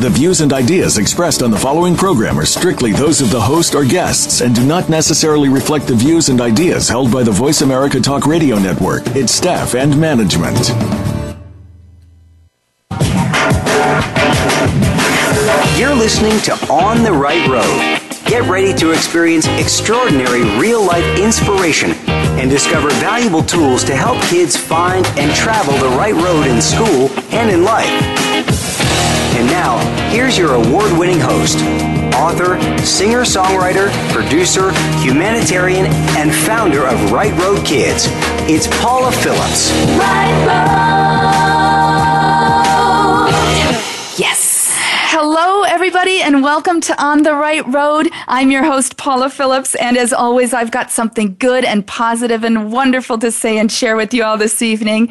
The views and ideas expressed on the following program are strictly those of the host or guests and do not necessarily reflect the views and ideas held by the Voice America Talk Radio Network, its staff, and management. You're listening to On the Right Road. Get ready to experience extraordinary real life inspiration and discover valuable tools to help kids find and travel the right road in school and in life. And now, here's your award winning host, author, singer songwriter, producer, humanitarian, and founder of Right Road Kids. It's Paula Phillips. Right Road. Yes. Hello, everybody, and welcome to On the Right Road. I'm your host, Paula Phillips, and as always, I've got something good and positive and wonderful to say and share with you all this evening.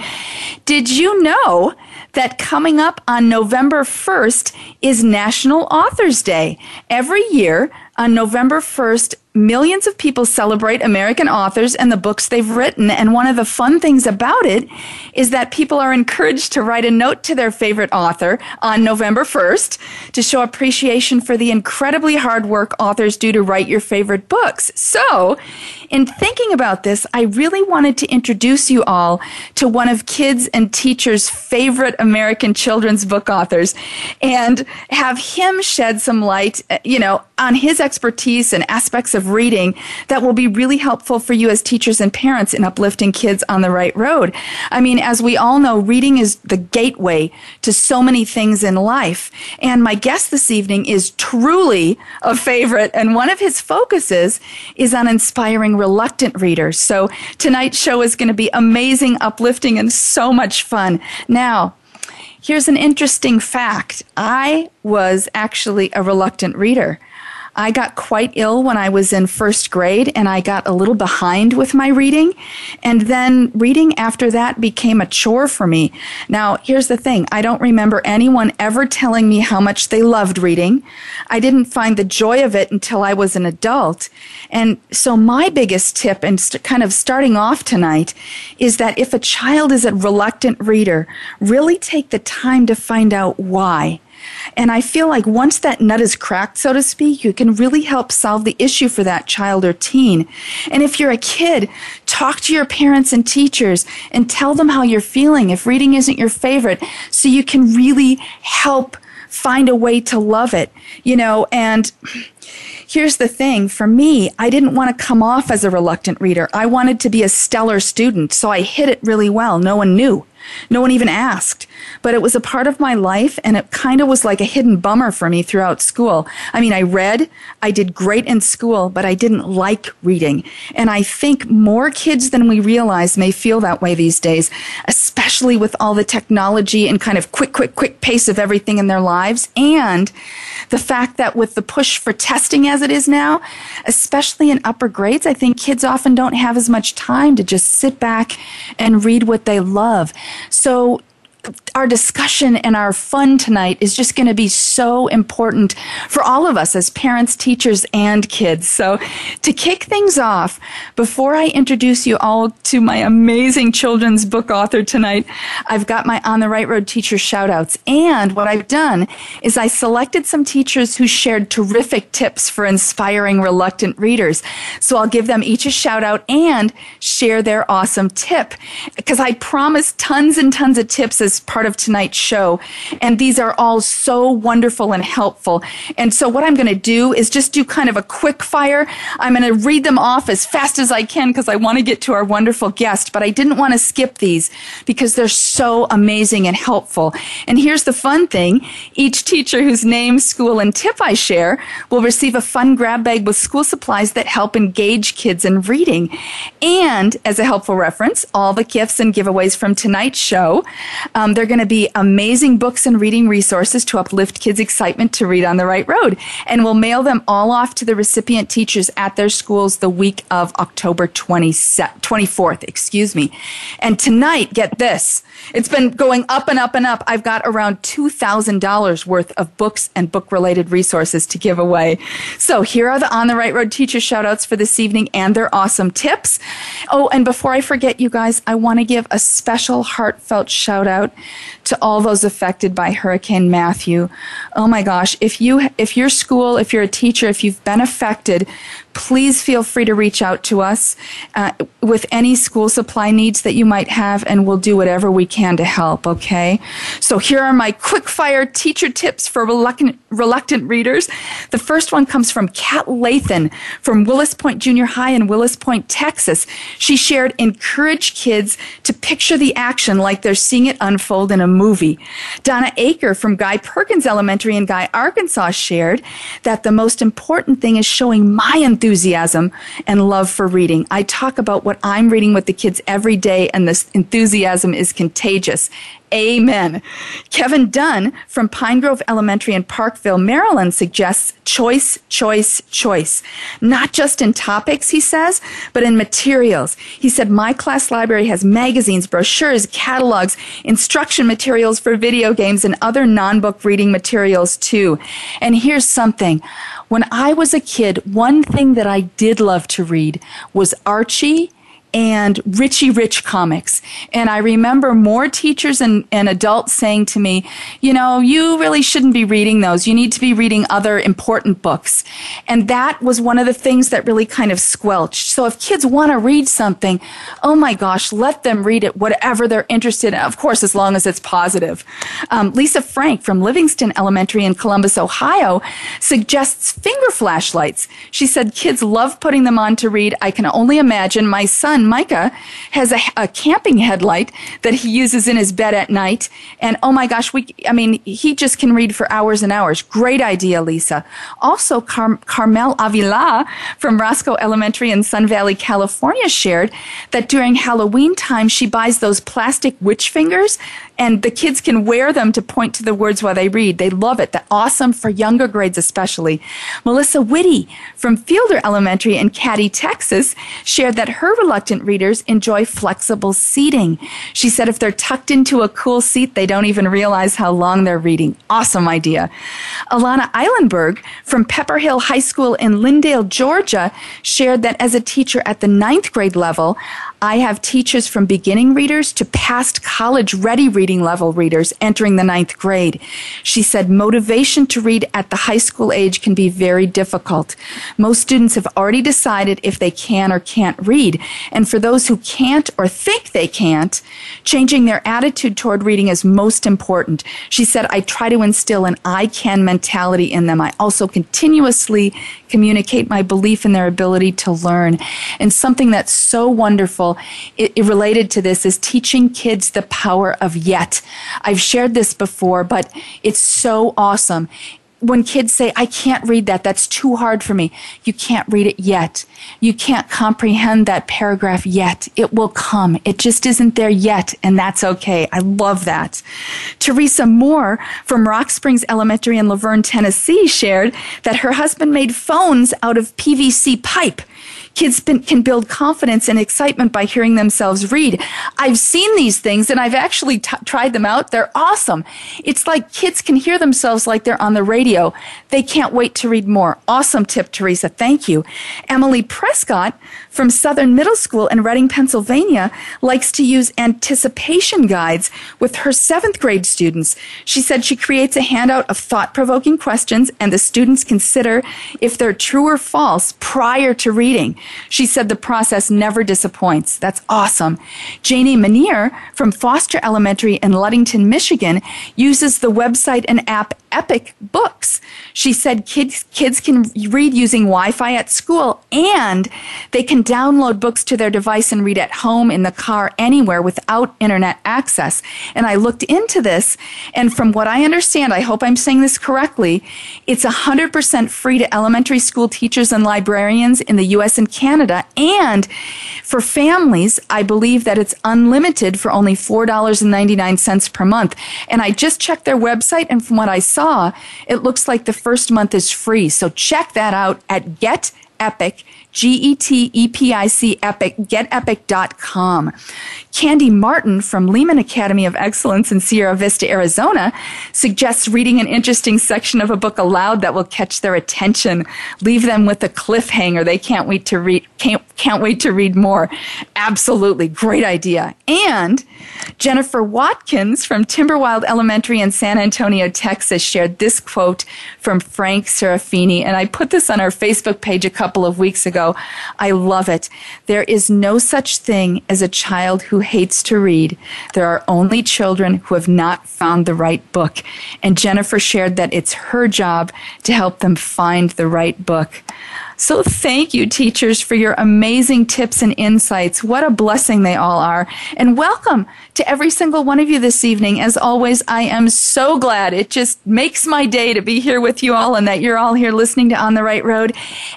Did you know that coming up on November 1st is National Authors Day. Every year on November 1st, millions of people celebrate American authors and the books they've written. And one of the fun things about it is that people are encouraged to write a note to their favorite author on November 1st to show appreciation for the incredibly hard work authors do to write your favorite books. So, in thinking about this, I really wanted to introduce you all to one of kids and teachers' favorite American children's book authors and have him shed some light, you know, on his expertise and aspects of reading that will be really helpful for you as teachers and parents in uplifting kids on the right road. I mean, as we all know, reading is the gateway to so many things in life. And my guest this evening is truly a favorite, and one of his focuses is on inspiring reluctant readers. So tonight's show is going to be amazing, uplifting, and so much fun. Now, Here's an interesting fact. I was actually a reluctant reader. I got quite ill when I was in first grade and I got a little behind with my reading. And then reading after that became a chore for me. Now, here's the thing I don't remember anyone ever telling me how much they loved reading. I didn't find the joy of it until I was an adult. And so, my biggest tip, and st- kind of starting off tonight, is that if a child is a reluctant reader, really take the time to find out why. And I feel like once that nut is cracked, so to speak, you can really help solve the issue for that child or teen. And if you're a kid, talk to your parents and teachers and tell them how you're feeling if reading isn't your favorite so you can really help find a way to love it, you know, and here's the thing for me, I didn't want to come off as a reluctant reader. I wanted to be a stellar student, so I hid it really well. No one knew. No one even asked, but it was a part of my life and it kind of was like a hidden bummer for me throughout school. I mean, I read, I did great in school, but I didn't like reading. And I think more kids than we realize may feel that way these days, especially with all the technology and kind of quick, quick, quick pace of everything in their lives. And the fact that with the push for testing as it is now, especially in upper grades, I think kids often don't have as much time to just sit back and read what they love. So our discussion and our fun tonight is just going to be so important for all of us as parents, teachers, and kids. So, to kick things off, before I introduce you all to my amazing children's book author tonight, I've got my On the Right Road teacher shout outs. And what I've done is I selected some teachers who shared terrific tips for inspiring reluctant readers. So, I'll give them each a shout out and share their awesome tip because I promised tons and tons of tips as part of tonight's show. And these are all so wonderful and helpful. And so what I'm going to do is just do kind of a quick fire. I'm going to read them off as fast as I can because I want to get to our wonderful guest, but I didn't want to skip these because they're so amazing and helpful. And here's the fun thing. Each teacher whose name, school, and tip I share will receive a fun grab bag with school supplies that help engage kids in reading. And as a helpful reference, all the gifts and giveaways from tonight's show Um, they're going to be amazing books and reading resources to uplift kids' excitement to read on the right road. And we'll mail them all off to the recipient teachers at their schools the week of October 20, 24th. Excuse me. And tonight, get this. It's been going up and up and up. I've got around $2,000 worth of books and book related resources to give away. So here are the On the Right Road teacher shout outs for this evening and their awesome tips. Oh, and before I forget, you guys, I want to give a special heartfelt shout out to all those affected by Hurricane Matthew. Oh my gosh, if you, if your school, if you're a teacher, if you've been affected, please feel free to reach out to us uh, with any school supply needs that you might have, and we'll do whatever we can to help, okay? So here are my quick fire teacher tips for reluctant, reluctant readers. The first one comes from Kat Lathan from Wills Point Junior High in Wills Point, Texas. She shared, encourage kids to picture the action like they're seeing it unfold in a movie. Donna Aker from Guy Perkins Elementary in Guy, Arkansas shared that the most important thing is showing my enthusiasm enthusiasm and love for reading. I talk about what I'm reading with the kids every day, and this enthusiasm is contagious. Amen. Kevin Dunn from Pine Grove Elementary in Parkville, Maryland suggests choice, choice, choice. Not just in topics, he says, but in materials. He said, My class library has magazines, brochures, catalogs, instruction materials for video games, and other non book reading materials too. And here's something. When I was a kid, one thing that I did love to read was Archie and Richie Rich comics. And I remember more teachers and, and adults saying to me, you know, you really shouldn't be reading those. You need to be reading other important books. And that was one of the things that really kind of squelched. So if kids want to read something, oh my gosh, let them read it, whatever they're interested in. Of course, as long as it's positive. Um, Lisa Frank from Livingston Elementary in Columbus, Ohio suggests finger flashlights. She said kids love putting them on to read. I can only imagine my son son, Micah, has a, a, camping headlight that he uses in his bed at night. And oh my gosh, we, I mean, he just can read for hours and hours. Great idea, Lisa. Also, Car- Carmel Avila from Roscoe Elementary in Sun Valley, California shared that during Halloween time, she buys those plastic witch fingers and the kids can wear them to point to the words while they read. They love it. That's awesome for younger grades, especially. Melissa Whitty from Fielder Elementary in Katy, Texas, shared that her reluctant readers enjoy flexible seating. She said if they're tucked into a cool seat, they don't even realize how long they're reading. Awesome idea. Alana Eilenberg from Pepperell High School in Lindale, Georgia, shared that as a teacher at the ninth grade level, I have teachers from beginning readers to past college ready reading level readers entering the ninth grade. She said motivation to read at the high school age can be very difficult. Most students have already decided if they can or can't read. And for those who can't or think they can't, changing their attitude toward reading is most important. She said, I try to instill an I can mentality in them. I also continuously communicate my belief in their ability to learn. And something that's so wonderful it, it related to this is teaching kids the power of yet. I've shared this before, but it's so awesome when kids say, I can't read that, that's too hard for me, you can't read it yet. You can't comprehend that paragraph yet. It will come. It just isn't there yet, and that's okay. I love that. Teresa Moore from Rock Springs Elementary in La Vergne, Tennessee shared that her husband made phones out of PVC pipe. Kids can build confidence and excitement by hearing themselves read. I've seen these things and I've actually t- tried them out. They're awesome. It's like kids can hear themselves like they're on the radio. They can't wait to read more. Awesome tip, Teresa. Thank you. Emily Prescott from Southern Middle School in Reading, Pennsylvania, likes to use anticipation guides with her seventh grade students. She said she creates a handout of thought provoking questions and the students consider if they're true or false prior to reading. She said the process never disappoints. That's awesome. Janie Manier from Foster Elementary in Ludington, Michigan uses the website and app Epic Books. She said kids kids can read using Wi-Fi at school and they can download books to their device and read at home in the car anywhere without internet access. And I looked into this and from what I understand, I hope I'm saying this correctly, it's 100% free to elementary school teachers and librarians in the US and Canada and for families, I believe that it's unlimited for only $4.99 per month. And I just checked their website and from what I saw saw, it looks like the first month is free. So check that out at Get Epic G E T E P I C Epic, getepic.com. Candy Martin from Leman Academy of Excellence in Sierra Vista, Arizona, suggests reading an interesting section of a book aloud that will catch their attention, leave them with a cliffhanger. They can't wait to read, can't, can't wait to read more. Absolutely. Great idea. And Jennifer Watkins from Timberwilde Elementary in San Antonio, Texas, shared this quote from Frank Serafini. And I put this on our Facebook page a couple of weeks ago ago. I love it. There is no such thing as a child who hates to read. There are only children who have not found the right book. And Jennifer shared that it's her job to help them find the right book. So thank you, teachers, for your amazing tips and insights. What a blessing they all are. And welcome to every single one of you this evening. As always, I am so glad. It just makes my day to be here with you all and that you're all here listening to On the Right Road.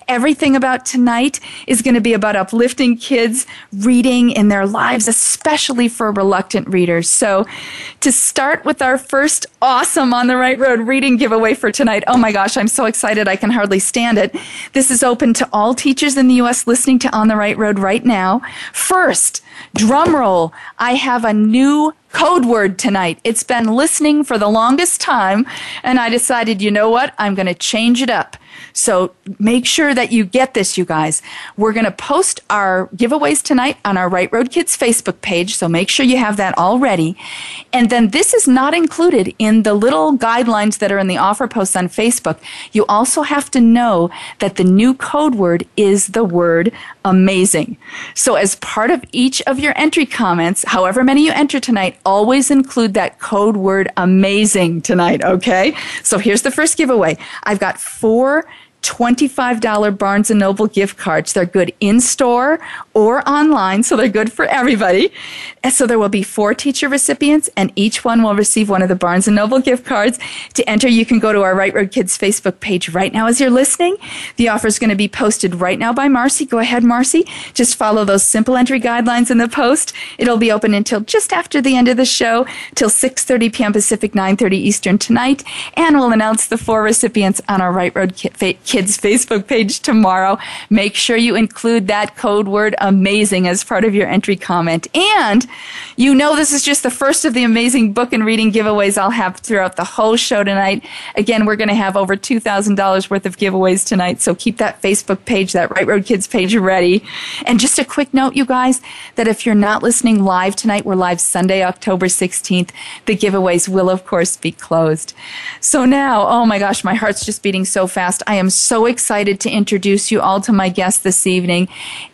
Everything about tonight is going to be about uplifting kids reading in their lives, especially for reluctant readers. So to start with our first awesome On the Right Road reading giveaway for tonight. Oh my gosh, I'm so excited. I can hardly stand it. This is open to all teachers in the U.S. listening to On the Right Road right now. First, drum roll. I have a new code word tonight. It's been listening for the longest time, and I decided, you know what? I'm going to change it up. So make sure that you get this, you guys. We're going to post our giveaways tonight on our Right Road Kids Facebook page. So make sure you have that all ready. And then this is not included in the little guidelines that are in the offer posts on Facebook. You also have to know that the new code word is the word amazing. So as part of each of your entry comments, however many you enter tonight, always include that code word amazing tonight. Okay. So here's the first giveaway. I've got four $25 Barnes & Noble gift cards. They're good in store or online, so they're good for everybody. And so there will be four teacher recipients and each one will receive one of the Barnes & Noble gift cards. To enter, you can go to our Right Road Kids Facebook page right now as you're listening. The offer is going to be posted right now by Marcy. Go ahead, Marcy. Just follow those simple entry guidelines in the post. It'll be open until just after the end of the show, till 6.30 p.m. Pacific, 9.30 Eastern tonight. And we'll announce the four recipients on our Right Road Kids Facebook page tomorrow. Make sure you include that code word amazing as part of your entry comment. And you know this is just the first of the amazing book and reading giveaways I'll have throughout the whole show tonight. Again, we're going to have over $2,000 worth of giveaways tonight, so keep that Facebook page, that Right Road Kids page ready. And just a quick note, you guys, that if you're not listening live tonight, we're live Sunday, October 16th. The giveaways will, of course, be closed. So now, oh my gosh, my heart's just beating so fast. I am excited to introduce you all to my guest this evening.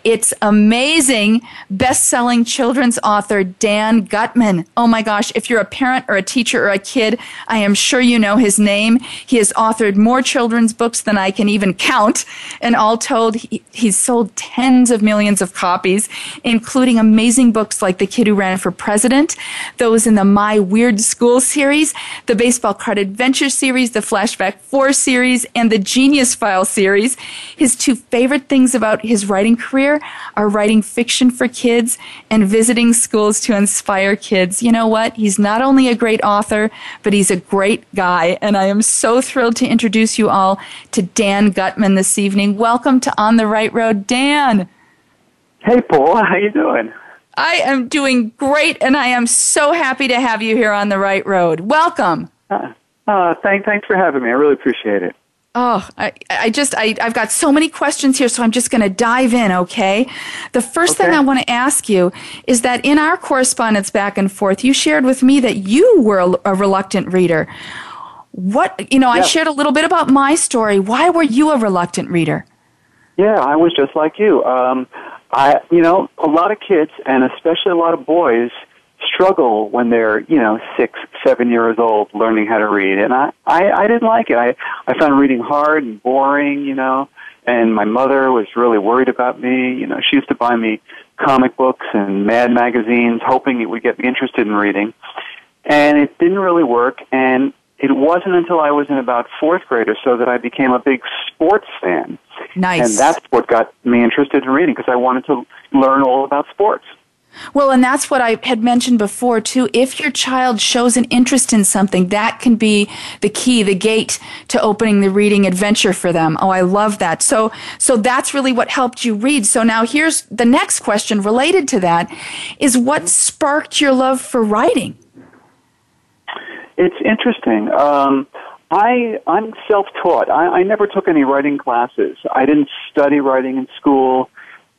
It's amazing best-selling children's author Dan Gutman. Oh my gosh, if you're a parent or a teacher or a kid, I am sure you know his name. He has authored more children's books than I can even count, and all told, he, he's sold tens of millions of copies, including amazing books like The Kid Who Ran for President, those in the My Weird School series, the Baseball Card Adventure series, the Flashback 4 series, and the Genius File series. His two favorite things about his writing career are writing fiction for kids and visiting schools to inspire kids. You know what? He's not only a great author, but he's a great guy. And I am so thrilled to introduce you all to Dan Gutman this evening. Welcome to On the Right Road, Dan. Hey, Paul. How you doing? I am doing great, and I am so happy to have you here on the right road. Welcome. Uh, uh, thank, thanks for having me. I really appreciate it. Oh, I, I just, I, I've got so many questions here, so I'm just going to dive in, okay? The first okay. thing I want to ask you is that in our correspondence back and forth, you shared with me that you were a, reluctant reader. What, you know, yeah. I shared a little bit about my story. Why were you a reluctant reader? Yeah, I was just like you. Um, I, you know, a lot of kids, and especially a lot of boys, struggle when they're, you know, six, seven years old learning how to read. And I, I, I didn't like it. I, I found reading hard and boring, you know, and my mother was really worried about me. You know, she used to buy me comic books and Mad magazines, hoping it would get me interested in reading. And it didn't really work. And it wasn't until I was in about fourth grade or so that I became a big sports fan. Nice. And that's what got me interested in reading because I wanted to learn all about sports. Well, and that's what I had mentioned before too. If your child shows an interest in something, that can be the key, the gate to opening the reading adventure for them. Oh, I love that. So, so that's really what helped you read. So now here's the next question related to that is what sparked your love for writing? It's interesting. Um, I I'm self-taught. I, I never took any writing classes. I didn't study writing in school.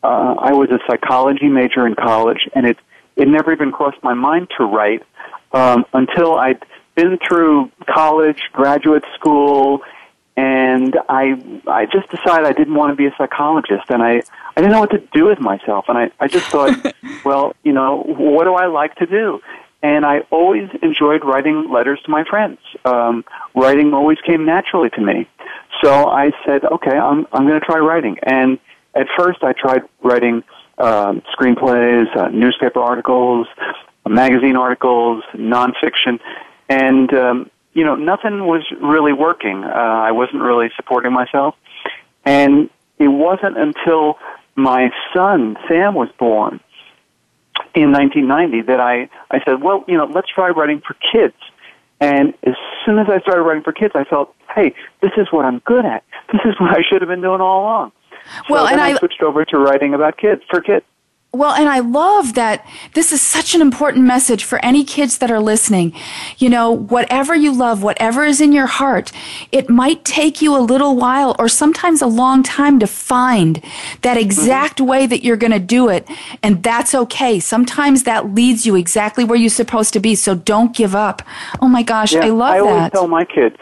Uh, I was a psychology major in college, and it it never even crossed my mind to write um, until I'd been through college, graduate school, and I I just decided I didn't want to be a psychologist, and I I didn't know what to do with myself, and I I just thought, well, you know, what do I like to do? And I always enjoyed writing letters to my friends. Um, writing always came naturally to me. So I said, okay, I'm, I'm going to try writing. And at first I tried writing um, screenplays, uh, newspaper articles, magazine articles, nonfiction. And, um, you know, nothing was really working. Uh, I wasn't really supporting myself. And it wasn't until my son, Sam, was born in 1990 that I, I said, well, you know, let's try writing for kids. And as soon as I started writing for kids, I felt, hey, this is what I'm good at. This is what I should have been doing all along. Well, so and I, I switched over to writing about kids for kids. Well, and I love that this is such an important message for any kids that are listening. You know, whatever you love, whatever is in your heart, it might take you a little while or sometimes a long time to find that exact mm-hmm. way that you're going to do it. And that's okay. Sometimes that leads you exactly where you're supposed to be. So don't give up. Oh my gosh, yeah, I love I that. I always tell my kids,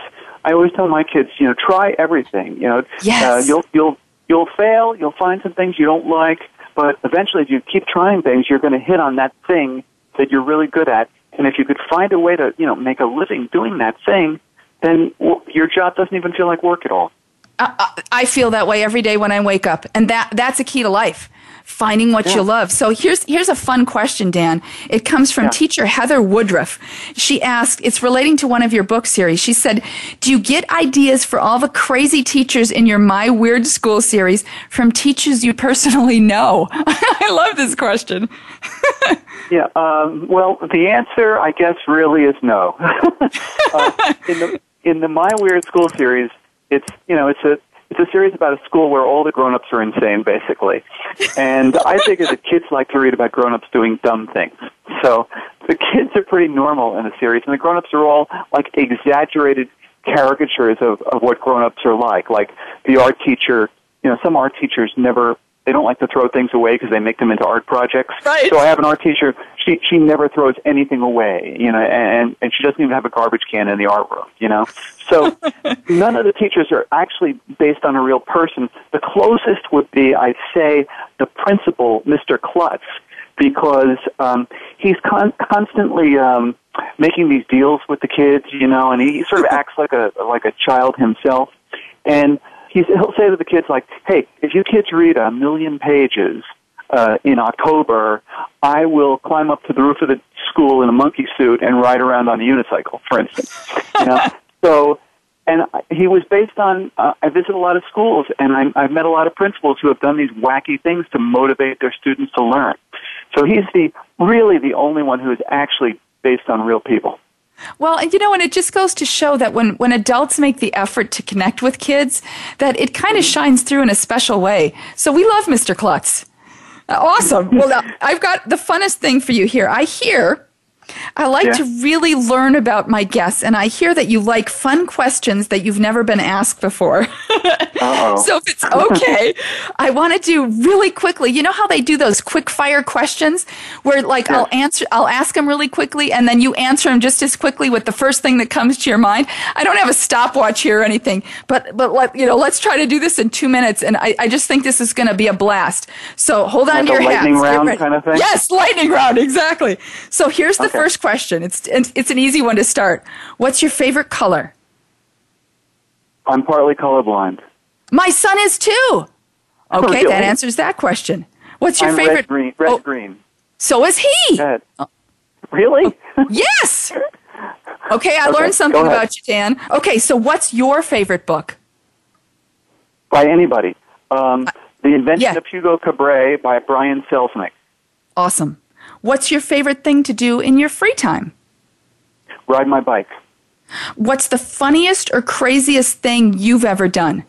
I always tell my kids, you know, try everything. You know, yes. Uh, you'll, you'll, you'll fail. You'll find some things you don't like but eventually, if you keep trying things, you're going to hit on that thing that you're really good at. And if you could find a way to, you know, make a living doing that thing, then your job doesn't even feel like work at all. I I feel that way every day when I wake up, and that that's a key to life finding what yeah. you love. So here's here's a fun question, Dan. It comes from yeah. teacher Heather Woodruff. She asked, it's relating to one of your book series. She said, "Do you get ideas for all the crazy teachers in your My Weird School series from teachers you personally know?" I love this question. yeah. Um, well, the answer, I guess, really is no. uh, in the in the My Weird School series, it's you know it's a it's a series about a school where all the grown-ups are insane, basically. And I figure that kids like to read about grown-ups doing dumb things. So the kids are pretty normal in the series, and the grown-ups are all like exaggerated caricatures of, of what grown-ups are like. Like the art teacher, you know, some art teachers never they don't like to throw things away because they make them into art projects. Right. So I have an art teacher. She she never throws anything away. You know, and and she doesn't even have a garbage can in the art room. You know. So none of the teachers are actually based on a real person. The closest would be, I'd say, the principal, Mr. Klutz, because um, he's con- constantly um, making these deals with the kids. You know, and he sort of acts like a like a child himself. And he's, he'll say to the kids like, "Hey, if you kids read a million pages uh, in October, I will climb up to the roof of the school in a monkey suit and ride around on a unicycle, for instance." You know, so. And he was based on. Uh, I visit a lot of schools, and I'm, I've met a lot of principals who have done these wacky things to motivate their students to learn. So he's the really the only one who is actually based on real people. Well, you know, and it just goes to show that when, when adults make the effort to connect with kids, that it kind of mm-hmm. shines through in a special way. So we love Mr. Klutz. Awesome. Well, I've got the funnest thing for you here. I hear I like Yeah. to really learn about my guests, and I hear that you like fun questions that you've never been asked before. Oh. So if it's okay, I want to do really quickly. You know how they do those quick fire questions where like I'll answer I'll ask them really quickly and then you answer them just as quickly with the first thing that comes to your mind. I don't have a stopwatch here or anything, but but let, you know, let's try to do this in 2 minutes and I, I just think this is going to be a blast. So hold on Like to your lightning hats. Round kind of thing? Yes, lightning round, exactly. So here's the Okay. First question. It's it's an easy one to start. What's your favorite color? I'm partly colorblind. My son is too. Okay, really? that answers that question. What's your I'm favorite? red green. Red Oh, green. So is he. Go ahead. Really? Yes. Okay, I Okay, learned something about you, Dan. Okay, so what's your favorite book? by anybody. Um, the Invention yeah. of Hugo Cabret by Brian Selznick. Awesome. What's your favorite thing to do in your free time? Ride my bike. What's the funniest or craziest thing you've ever done?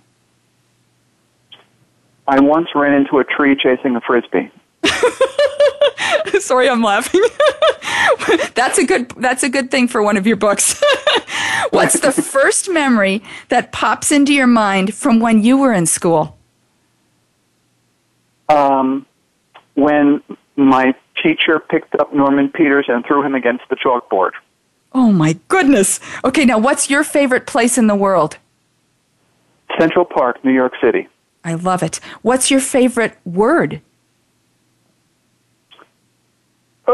I once ran into a tree chasing a frisbee. Sorry, I'm laughing. that's a good that's a good thing for one of your books. What's the first memory that pops into your mind from when you were in school? Um, when my teacher picked up Norman Peters and threw him against the chalkboard. Oh my goodness. Okay, now what's your favorite place in the world? Central Park, New York City. I love it. What's your favorite word?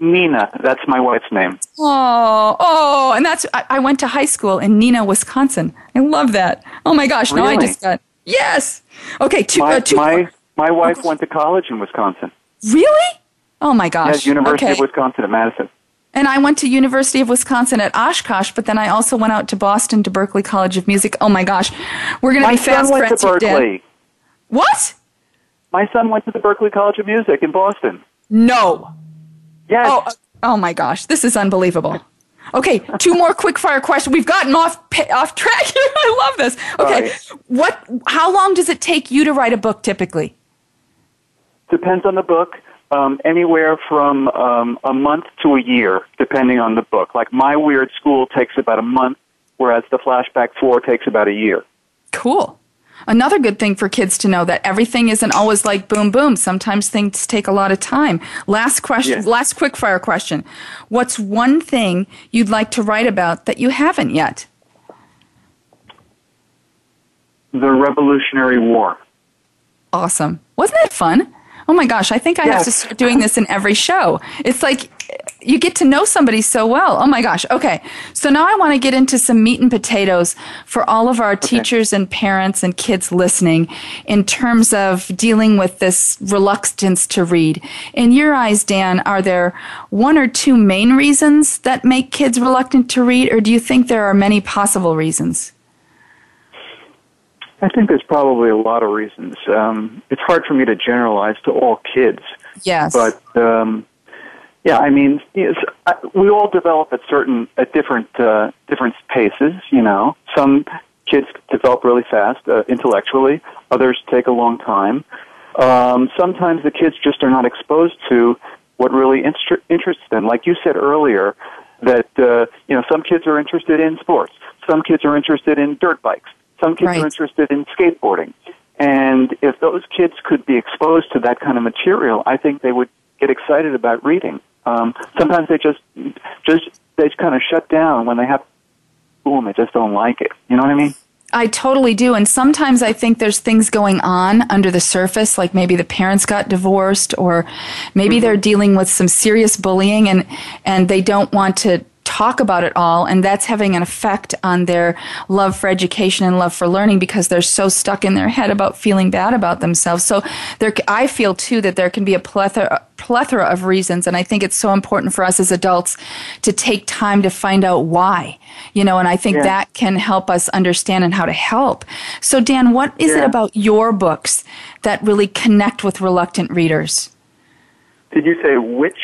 Nina, that's my wife's name. Oh, oh, and that's I, I went to high school in Neenah, Wisconsin. I love that. Oh my gosh, now I just got yes. Okay, two, My uh, two my my wife went to college in Wisconsin. really? Oh my gosh. Yeah, University okay. of Wisconsin at Madison. And I went to University of Wisconsin at Oshkosh, but then I also went out to Boston to Berklee College of Music. Oh my gosh, we're going to be fast went to friends Dan. Berklee. What? My son went to the Berklee College of Music in Boston. No. Yes. Oh, oh my gosh, this is unbelievable. Okay, two more quick fire questions. We've gotten off off track here. I love this. Okay, Sorry. what? How long does it take you to write a book typically? Depends on the book. Um, anywhere from um, a month to a year, depending on the book. Like My Weird School takes about a month, whereas The Flashback 4 takes about a year. Cool. Another good thing for kids to know that everything isn't always like boom boom. Sometimes things take a lot of time. Last question, Yeah. last quick fire question. What's one thing you'd like to write about that you haven't yet? The Revolutionary War. Awesome. Wasn't that fun? Oh my gosh, I think I have to start doing this in every show. It's like you get to know somebody so well. Oh my gosh. Okay. So now I want to get into some meat and potatoes for all of our teachers and parents and kids listening in terms of dealing with this reluctance to read. In your eyes, Dan, are there one or two main reasons that make kids reluctant to read, or do you think there are many possible reasons? I think there's probably a lot of reasons. Um, it's hard for me to generalize to all kids, Yes. but um, yeah, I mean, I, we all develop at certain at different uh, different paces. You know, some kids develop really fast uh, intellectually; others take a long time. Um, sometimes the kids just are not exposed to what really inter- interests them. Like you said earlier, that uh, you know, some kids are interested in sports, some kids are interested in dirt bikes, some kids Right. are interested in skateboarding. And if those kids could be exposed to that kind of material, I think they would get excited about reading. Um, sometimes they just just they just kind of shut down when they have boom, they just don't like it. You know what I mean? I totally do. And sometimes I think there's things going on under the surface, like maybe the parents got divorced or maybe they're dealing with some serious bullying and, and they don't want to talk about it all. And that's having an effect on their love for education and love for learning because they're so stuck in their head about feeling bad about themselves. So there, I feel too that there can be a plethora, plethora of reasons. And I think it's so important for us as adults to take time to find out why, you know, and I think Yeah. that can help us understand and how to help. So, Dan, what is it about your books that really connect with reluctant readers? Did you say which?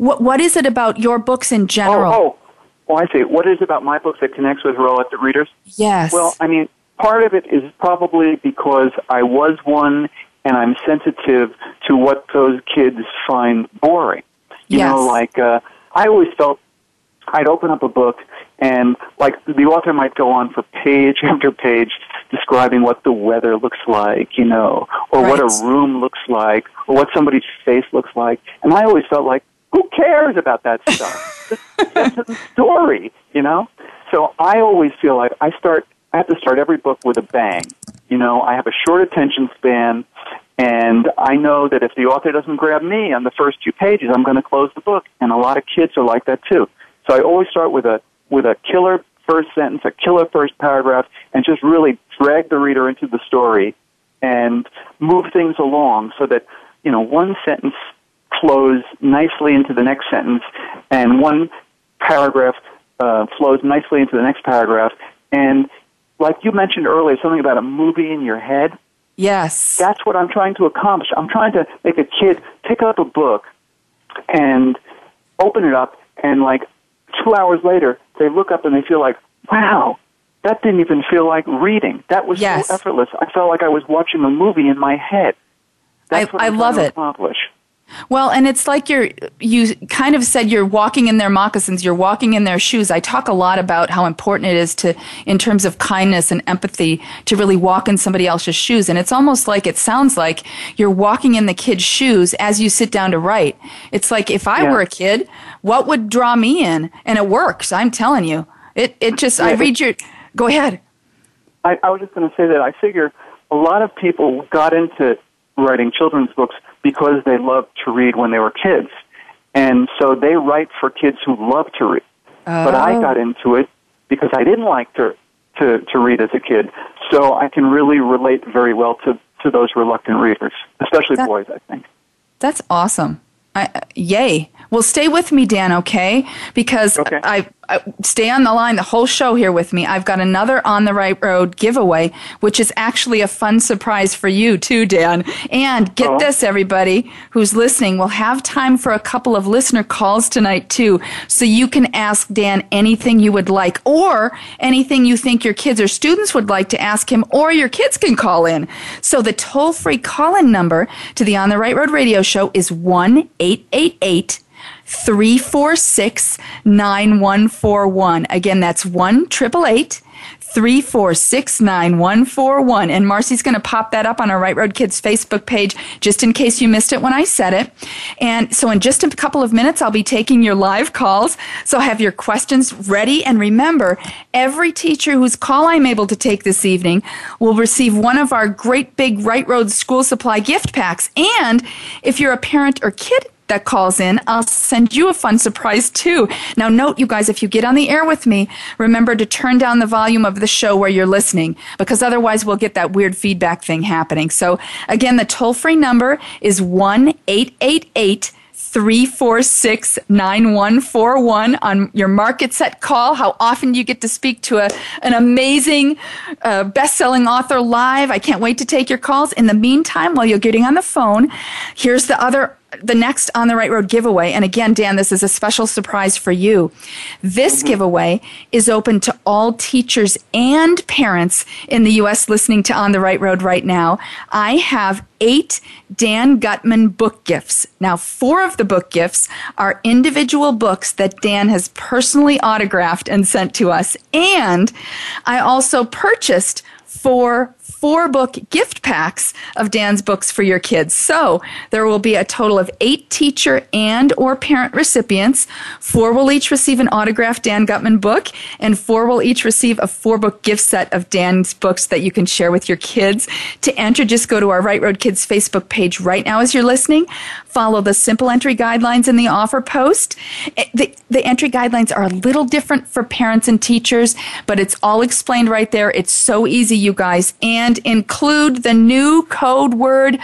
What, what is it about your books in general? Oh, oh, oh, I see. What is it about my books that connects with reluctant readers? Yes. Well, I mean, part of it is probably because I was one and I'm sensitive to what those kids find boring. You Yes. know, like uh, I always felt I'd open up a book and like the author might go on for page after page describing what the weather looks like, you know, or what a room looks like, or what somebody's face looks like. And I always felt like, who cares about that stuff? To the story, you know? So I always feel like I start I have to start every book with a bang. You know, I have a short attention span and I know that if the author doesn't grab me on the first two pages, I'm going to close the book. And a lot of kids are like that too. So I always start with a with a killer first sentence, a killer first paragraph, and just really drag the reader into the story and move things along so that you know one sentence flows nicely into the next sentence, and one paragraph uh, flows nicely into the next paragraph. And like you mentioned earlier, something about a movie in your head Yes. that's what I'm trying to accomplish. I'm trying to make a kid pick up a book and open it up, and like two hours later, they look up and they feel like, wow, that didn't even feel like reading. That was Yes. so effortless. I felt like I was watching a movie in my head. That's I- what I love it. Accomplish. Well, and it's like you're, you kind of said you're walking in their moccasins, you're walking in their shoes. I talk a lot about how important it is to, in terms of kindness and empathy, to really walk in somebody else's shoes. And it's almost like, it sounds like you're walking in the kid's shoes as you sit down to write. It's like if I Yeah. were a kid, what would draw me in? And it works, I'm telling you. It, it just, I read your, go ahead. I, I was just going to say that I figure a lot of people got into writing children's books because they loved to read when they were kids. And so they write for kids who love to read. But I Oh. got into it because I didn't like to, to, to read as a kid. So I can really relate very well to, to those reluctant readers, especially That- boys, I think. That's awesome. I, uh, yay. Well, stay with me, Dan, okay? Because Okay. I Uh, stay on the line the whole show here with me. I've got another on the right road giveaway, which is actually a fun surprise for you too, Dan. And get Oh. this, everybody who's listening, we'll have time for a couple of listener calls tonight too, so you can ask Dan anything you would like, or anything you think your kids or students would like to ask him, or your kids can call in. So the toll-free call-in number to the On the Right Road radio show is one eight eight eight. 346 9141. Again, that's 1 346 9141. And Marcy's going to pop that up on our Right Road Kids Facebook page just in case you missed it when I said it. And so, in just a couple of minutes, I'll be taking your live calls. So, have your questions ready. And remember, every teacher whose call I'm able to take this evening will receive one of our great big Right Road school supply gift packs. And if you're a parent or kid, that calls in, I'll send you a fun surprise too. Now, note, you guys, if you get on the air with me, remember to turn down the volume of the show where you're listening, because otherwise we'll get that weird feedback thing happening. So, again, the toll free number is 1 888 346 9141 on your market set call. How often you get to speak to a, an amazing uh, best selling author live. I can't wait to take your calls. In the meantime, while you're getting on the phone, here's the other the next on the right road giveaway and again dan this is a special surprise for you. This mm-hmm. giveaway is open to all teachers and parents in the us listening to on the right road right now. I have eight dan gutman book gifts. Now four of the book gifts are individual books that dan has personally autographed and sent to us. And i also purchased four four book gift packs of Dan's books for your kids. So there will be a total of eight teacher and or parent recipients. Four will each receive an autographed Dan Gutman book and four will each receive a four book gift set of Dan's books that you can share with your kids. To enter, just go to our Right Road Kids Facebook page right now as you're listening. Follow the simple entry guidelines in the offer post. Eh, The, the entry guidelines are a little different for parents and teachers, but it's all explained right there. It's so easy, you guys. And include the new code word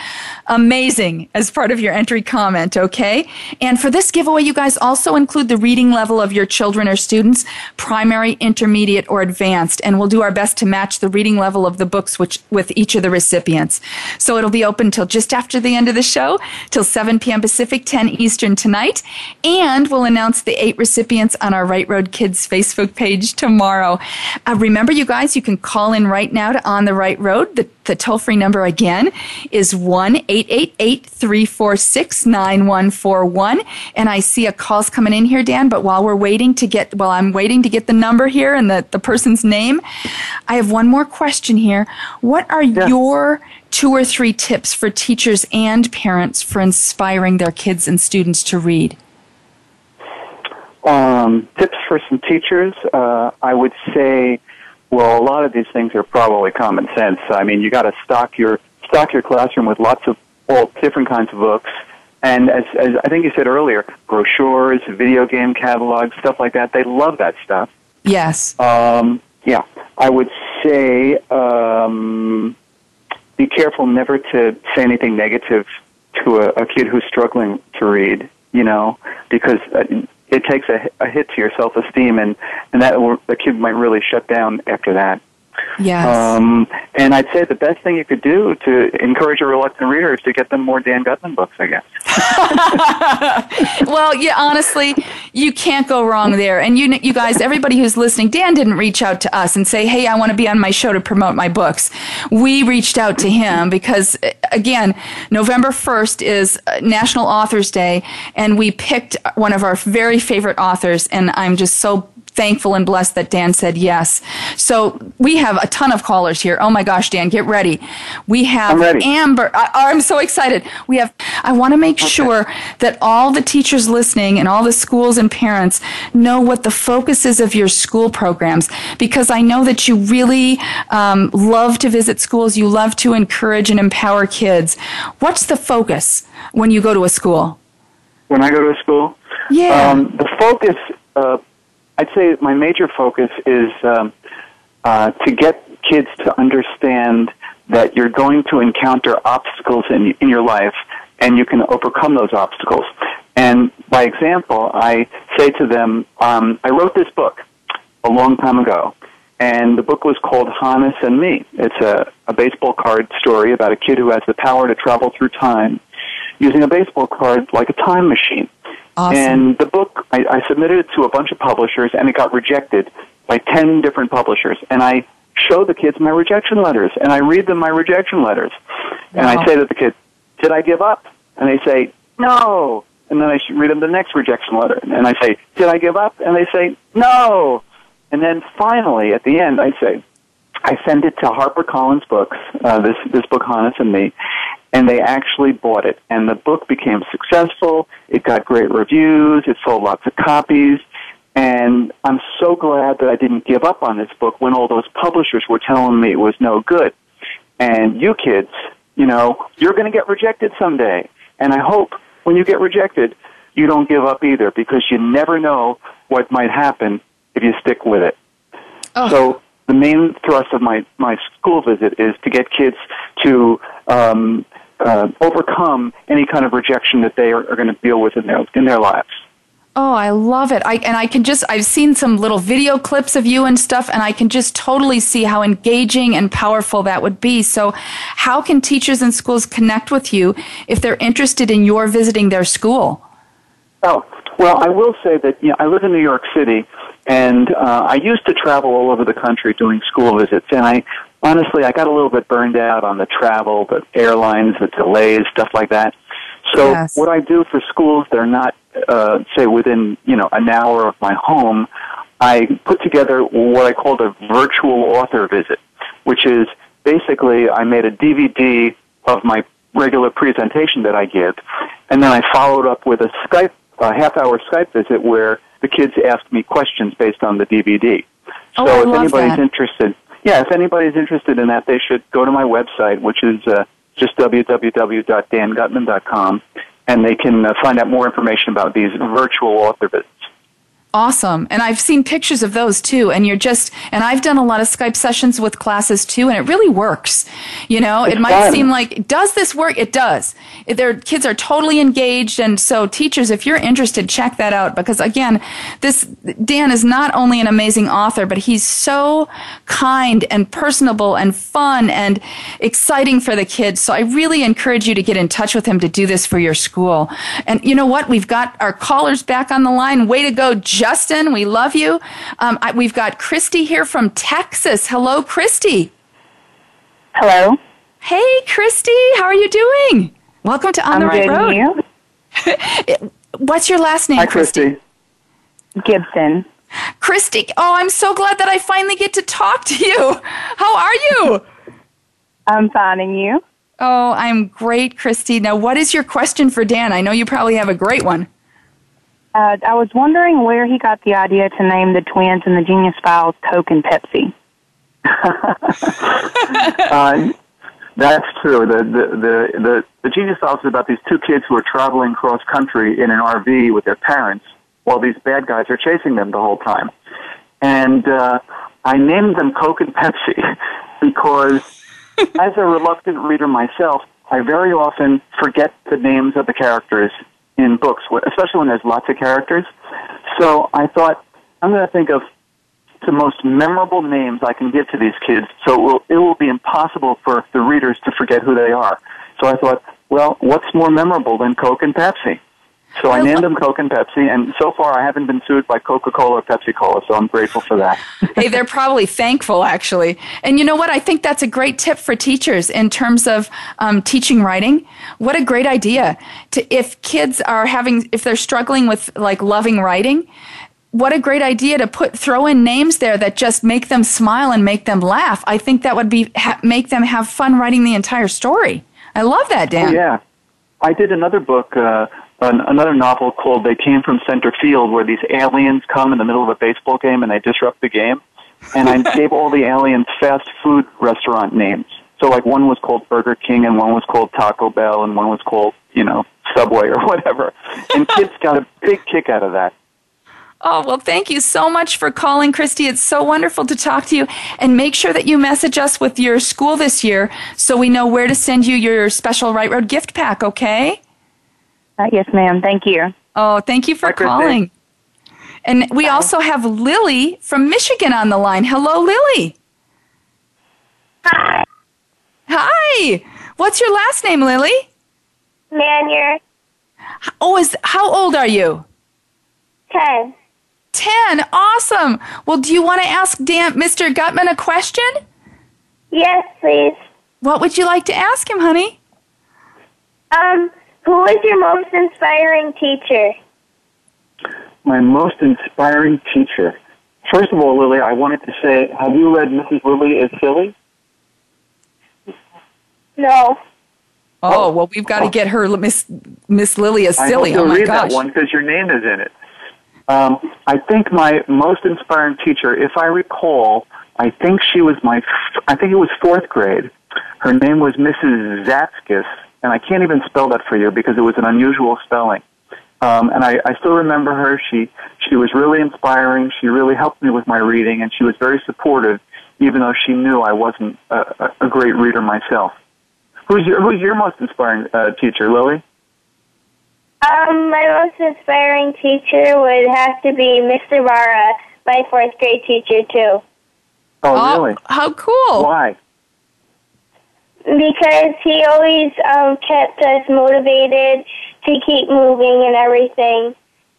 amazing as part of your entry comment, okay? And for this giveaway, you guys also include the reading level of your children or students, primary, intermediate, or advanced. And we'll do our best to match the reading level of the books which, with each of the recipients. So it'll be open till just after the end of the show, till 7 p.m. Pacific, 10 Eastern tonight. And we'll announce the eight recipients on our Right Road Kids Facebook page tomorrow. Uh, remember, you guys, you can call in right now to On the Right Road. The, the toll free number again is 1 888 346 9141. And I see a call's coming in here, Dan, but while we're waiting to get, while I'm waiting to get the number here and the, the person's name, I have one more question here. What are yeah. your two or three tips for teachers and parents for inspiring their kids and students to read? Um, tips for some teachers, uh, I would say, well, a lot of these things are probably common sense. I mean, you got to stock your stock your classroom with lots of all different kinds of books, and as, as I think you said earlier, brochures, video game catalogs, stuff like that. They love that stuff. Yes. Um, yeah, I would say um, be careful never to say anything negative to a, a kid who's struggling to read. You know, because uh, it takes a, a hit to your self esteem, and and that the kid might really shut down after that. Yes. Um, and I'd say the best thing you could do to encourage a reluctant reader is to get them more Dan Gutman books, I guess. well, yeah, honestly, you can't go wrong there. And you, you guys, everybody who's listening, Dan didn't reach out to us and say, "Hey, I want to be on my show to promote my books." We reached out to him because, again, November first is National Authors Day, and we picked one of our very favorite authors, and I'm just so thankful and blessed that Dan said yes. So we have a ton of callers here. Oh my gosh, Dan, get ready. We have Amber. I, am so excited. We have, I want to make okay. sure that all the teachers listening and all the schools and parents know what the focus is of your school programs because I know that you really um, love to visit schools. You love to encourage and empower kids. What's the focus when you go to a school? When I go to a school? Yeah. Um, the focus, uh, I'd say my major focus is um, uh, to get kids to understand that you're going to encounter obstacles in, in your life and you can overcome those obstacles. And by example, I say to them, um, I wrote this book a long time ago, and the book was called Honus and Me. It's a, a baseball card story about a kid who has the power to travel through time using a baseball card like a time machine. Awesome. And the book, I, I submitted it to a bunch of publishers, and it got rejected by 10 different publishers. And I show the kids my rejection letters, and I read them my rejection letters. Wow. And I say to the kids, Did I give up? And they say, No. And then I read them the next rejection letter. And I say, Did I give up? And they say, No. And then finally, at the end, I say, I send it to HarperCollins Books, uh, this, this book, Honus and Me, and they actually bought it. And the book became successful. It got great reviews. It sold lots of copies. And I'm so glad that I didn't give up on this book when all those publishers were telling me it was no good. And you kids, you know, you're going to get rejected someday. And I hope when you get rejected, you don't give up either because you never know what might happen if you stick with it. Oh. So the main thrust of my, my school visit is to get kids to um, uh, overcome any kind of rejection that they are, are going to deal with in their in their lives. Oh, I love it. I, and I can just, I've seen some little video clips of you and stuff, and I can just totally see how engaging and powerful that would be. So, how can teachers and schools connect with you if they're interested in your visiting their school? Oh, well, I will say that you know, I live in New York City, and uh, I used to travel all over the country doing school visits, and I honestly, I got a little bit burned out on the travel, the airlines, the delays, stuff like that. So yes. what I do for schools that are not, uh, say, within you know an hour of my home, I put together what I called a virtual author visit, which is basically I made a DVD of my regular presentation that I give, and then I followed up with a Skype, a half-hour Skype visit where the kids asked me questions based on the DVD. Oh, so I if anybody's that. interested, yeah, if anybody's interested in that, they should go to my website, which is uh, just www.dangutman.com, and they can uh, find out more information about these virtual author visits awesome. And I've seen pictures of those too. And you're just, and I've done a lot of Skype sessions with classes too, and it really works. You know, it's it might fun. seem like, does this work? It does. Their kids are totally engaged. And so teachers, if you're interested, check that out because again, this, Dan is not only an amazing author, but he's so kind and personable and fun and exciting for the kids. So I really encourage you to get in touch with him to do this for your school. And you know what? We've got our callers back on the line. Way to go, Justin, we love you. Um, I, we've got Christy here from Texas. Hello, Christy. Hello. Hey, Christy, how are you doing? Welcome to On I'm the Right good, Road. you? What's your last name, Hi, Christy? Christy. Gibson. Christy. Oh, I'm so glad that I finally get to talk to you. How are you? I'm finding you. Oh, I'm great, Christy. Now, what is your question for Dan? I know you probably have a great one. Uh, I was wondering where he got the idea to name the twins in the Genius Files Coke and Pepsi. Uh, that's true. The, the, the, the, the Genius Files is about these two kids who are traveling cross country in an RV with their parents while these bad guys are chasing them the whole time. And uh, I named them Coke and Pepsi because, as a reluctant reader myself, I very often forget the names of the characters in books, especially when there's lots of characters. So I thought, I'm going to think of the most memorable names I can give to these kids, so it will, it will be impossible for the readers to forget who they are. So I thought, well, what's more memorable than Coke and Pepsi? So I I named lo- them Coke and Pepsi, and so far I haven't been sued by Coca-Cola or Pepsi-Cola, so I'm grateful for that. hey, they're probably thankful, actually. And you know what? I think that's a great tip for teachers in terms of um, teaching writing. What a great idea! To if kids are having, if they're struggling with like loving writing, what a great idea to put throw in names there that just make them smile and make them laugh. I think that would be ha- make them have fun writing the entire story. I love that, Dan. Oh, yeah. I did another book, uh, an, another novel called They Came from Center Field, where these aliens come in the middle of a baseball game and they disrupt the game. And I gave all the aliens fast food restaurant names. So, like, one was called Burger King, and one was called Taco Bell, and one was called, you know, Subway or whatever. And kids got a big kick out of that. Oh, well, thank you so much for calling, Christy. It's so wonderful to talk to you. And make sure that you message us with your school this year so we know where to send you your special Right Road gift pack, okay? Uh, yes, ma'am. Thank you. Oh, thank you for Hi, calling. And we also have Lily from Michigan on the line. Hello, Lily. Hi, Hi. What's your last name, Lily? Manier. Oh, is how old are you? 10. 10. Awesome. Well, do you want to ask Dan, Mr. Gutman a question? Yes, please. What would you like to ask him, honey? Um, who is your most inspiring teacher? My most inspiring teacher. First of all, Lily, I wanted to say, have you read Mrs. Lily is Silly? No. Oh, well, we've got to get her Miss Miss Lily is Silly. I silly. hope Oh you'll my read gosh. that one because your name is in it. Um, I think my most inspiring teacher, if I recall, I think she was my, f- I think it was fourth grade. Her name was Mrs. Zatskis, and I can't even spell that for you because it was an unusual spelling. Um, and I, I still remember her. She she was really inspiring. She really helped me with my reading, and she was very supportive, even though she knew I wasn't a, a, a great reader myself. Who's your Who's your most inspiring uh, teacher, Lily? Um, my most inspiring teacher would have to be Mr. Barra, my fourth grade teacher, too. Oh, oh, really? how cool. Why? Because he always um, kept us motivated to keep moving and everything.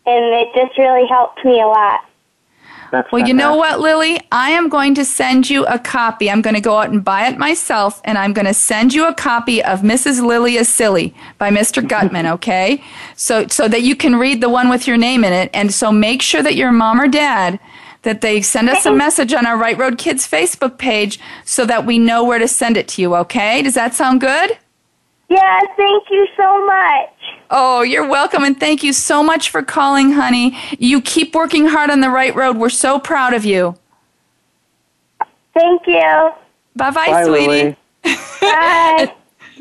And it just really helped me a lot. That's Well, you know what, Lily? I am going to send you a copy. I'm going to go out and buy it myself, and I'm going to send you a copy of Mrs. Lily is Silly by Mr. Gutman, okay? So, so that you can read the one with your name in it. And so make sure that your mom or dad that they send us a message on our Right Road Kids Facebook page so that we know where to send it to you, okay? Does that sound good? Yeah, thank you so much. Oh, you're welcome, and thank you so much for calling, honey. You keep working hard on the right road. We're so proud of you. Thank you. Bye bye, Bye, sweetie. Lily. Bye.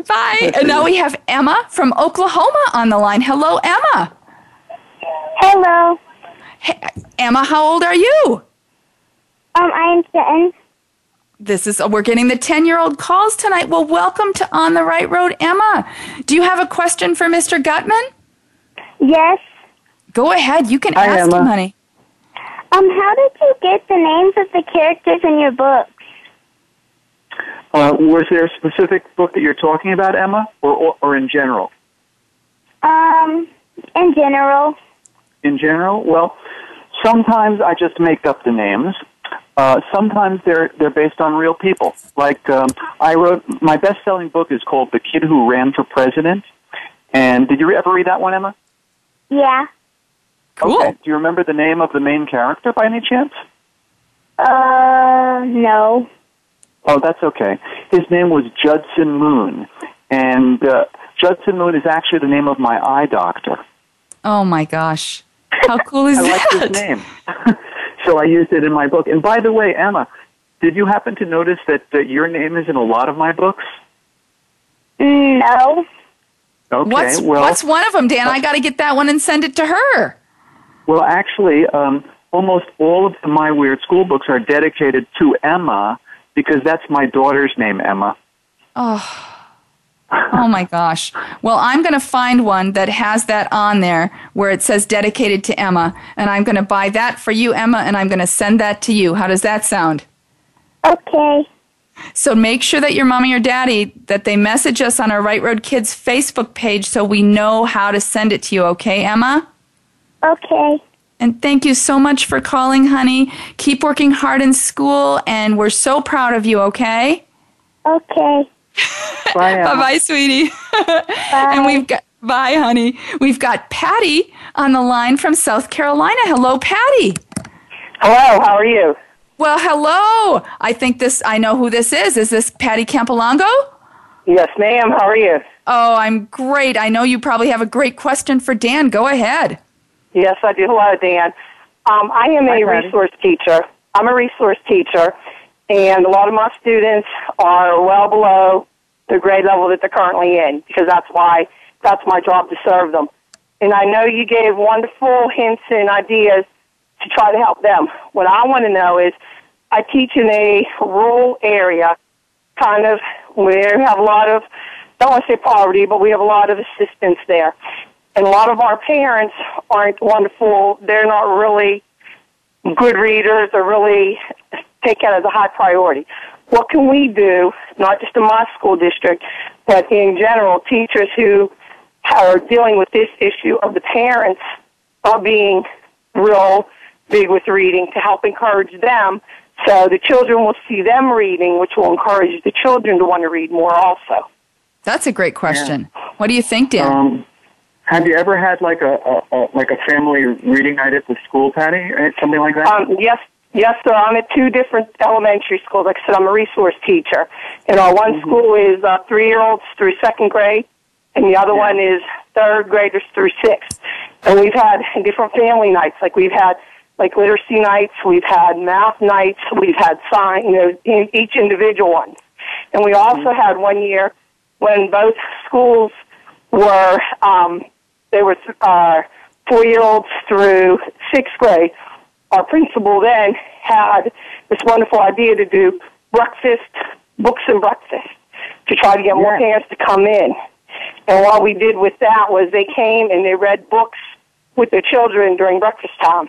Bye. And now we have Emma from Oklahoma on the line. Hello, Emma. Hello. Hey, Emma, how old are you? Um, I'm 10. This is we're getting the 10-year-old calls tonight. Well, welcome to On the Right Road, Emma. Do you have a question for Mr. Gutman? Yes. Go ahead. You can Hi, ask Emma. him, honey. Um, how did you get the names of the characters in your books? Uh, was there a specific book that you're talking about, Emma, or, or, or in general? Um, in general. In general, well, sometimes I just make up the names. Uh, sometimes they're they're based on real people. Like um, I wrote my best-selling book is called The Kid Who Ran for President. And did you ever read that one, Emma? Yeah. Cool. Okay. Do you remember the name of the main character by any chance? Uh, no. Oh, that's okay. His name was Judson Moon, and uh, Judson Moon is actually the name of my eye doctor. Oh my gosh. How cool is I like his name, so I used it in my book. And by the way, Emma, did you happen to notice that uh, your name is in a lot of my books? No. Okay. What's well, what's one of them, Dan? I got to get that one and send it to her. well, actually, um, almost all of my weird school books are dedicated to Emma because that's my daughter's name, Emma. Oh. Oh my gosh. Well, I'm going to find one that has that on there where it says dedicated to Emma, and I'm going to buy that for you, Emma, and I'm going to send that to you. How does that sound? Okay. So make sure that your mommy or daddy that they message us on our Right Road Kids Facebook page so we know how to send it to you, okay, Emma? Okay. And thank you so much for calling, honey. Keep working hard in school, and we're so proud of you, okay? Okay. Bye. Bye bye, sweetie. and we've got, bye, honey. We've got Patty on the line from South Carolina. Hello, Patty. Hello, how are you? Well, hello. I think this, I know who this is. Is this Patty Campolongo? Yes, ma'am. How are you? Oh, I'm great. I know you probably have a great question for Dan. Go ahead. Yes, I do. Hello, Dan. Um, I am a resource teacher. I'm a resource teacher, and a lot of my students are well below the grade level that they're currently in because that's why that's my job to serve them. And I know you gave wonderful hints and ideas to try to help them. What I want to know is I teach in a rural area, kind of where we have a lot of, I don't want to say poverty, but we have a lot of assistance there. And a lot of our parents aren't wonderful. They're not really good readers or really take it as a high priority. What can we do, not just in my school district, but in general, teachers who are dealing with this issue of the parents are being real big with reading to help encourage them so the children will see them reading, which will encourage the children to want to read more also. That's a great question. What do you think, Dan? Um, have you ever had like a, a, a like a family reading night at the school, Patty? or Something like that? Um, yes, yes, sir. I'm at two different elementary schools. Like I said, I'm a resource teacher. And our one school is uh, three-year-olds through second grade, and the other one is third graders through sixth. And we've had different family nights. Like we've had like literacy nights, we've had math nights, we've had sign, you know, in each individual one. And we also had one year when both schools were um, they were uh, four-year-olds through sixth grade. Our principal then had this wonderful idea to do breakfast, books and breakfast, to try to get more parents to come in. And what we did with that was they came and they read books with their children during breakfast time.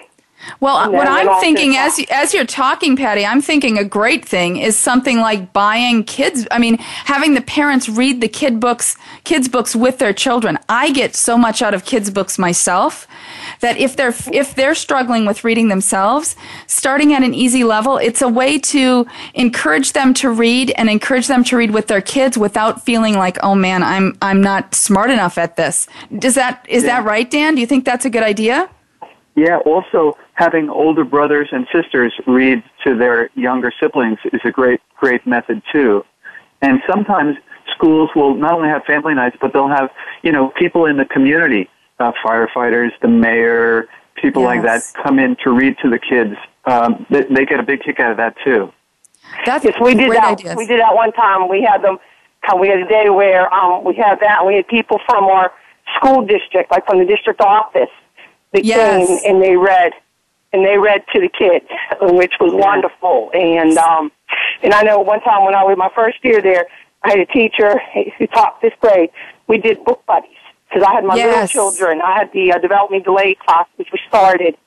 Well, what I'm thinking as you, as you're talking, Patty, I'm thinking a great thing is something like buying kids. I mean, having the parents read the kid books, kids books with their children. I get so much out of kids books myself that if they're if they're struggling with reading themselves, starting at an easy level, it's a way to encourage them to read and encourage them to read with their kids without feeling like, oh man, I'm I'm not smart enough at this. Does that is that right, Dan? Do you think that's a good idea? Yeah, also having older brothers and sisters read to their younger siblings is a great, great method too. And sometimes schools will not only have family nights, but they'll have, you know, people in the community, uh, firefighters, the mayor, people like that come in to read to the kids. Um, they, they get a big kick out of that too. That's Yes, we did that. ideas. We did that one time. We had them. We had a day where um, we had that. We had people from our school district, like from the district office, that Yes. came and they read, and they read to the kids, which was wonderful. And um, and I know one time when I was my first year there, I had a teacher who taught fifth grade. We did book buddies because I had my Yes. little children. I had the uh, development delayed class, which we started.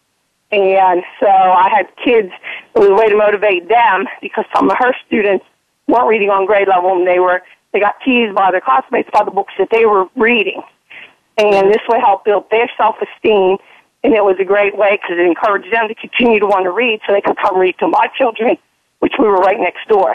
And so I had kids, it was a way to motivate them because some of her students weren't reading on grade level and they were, they got teased by their classmates by the books that they were reading. And this would help build their self-esteem And it was a great way because it encouraged them to continue to want to read so they could come read to my children, which we were right next door.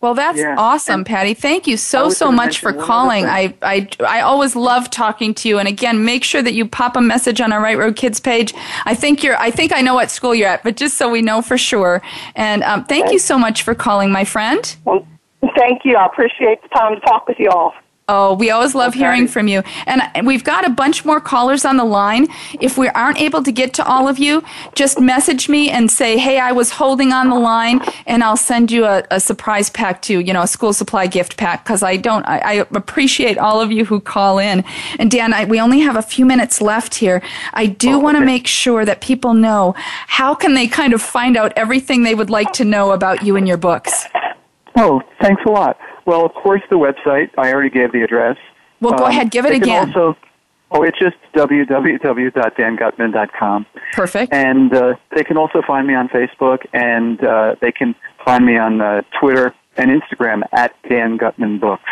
Well, that's Yeah. awesome, And Patty. Thank you so so much for calling. I, I I always love talking to you. And again, make sure that you pop a message on our Right Road Kids page. I think you're. I think I know what school you're at, but just so we know for sure. And um, thank you so much for calling, my friend. Well, thank you. I appreciate the time to talk with you all. Oh, we always love Okay. hearing from you. And we've got a bunch more callers on the line. If we aren't able to get to all of you, just message me and say, hey, I was holding on the line, and I'll send you a, a surprise pack too, you know, a school supply gift pack, because I don't, I, I appreciate all of you who call in. And Dan, I, we only have a few minutes left here. I do oh, want to okay. make sure that people know how can they kind of find out everything they would like to know about you and your books. Oh, thanks a lot. Well, of course, the website. I already gave the address. Well, go ahead, give it again. Also, oh, it's just www.dangutman.com. Perfect. And uh, they can also find me on Facebook, and uh, they can find me on uh, Twitter and Instagram at Dan Gutman Books.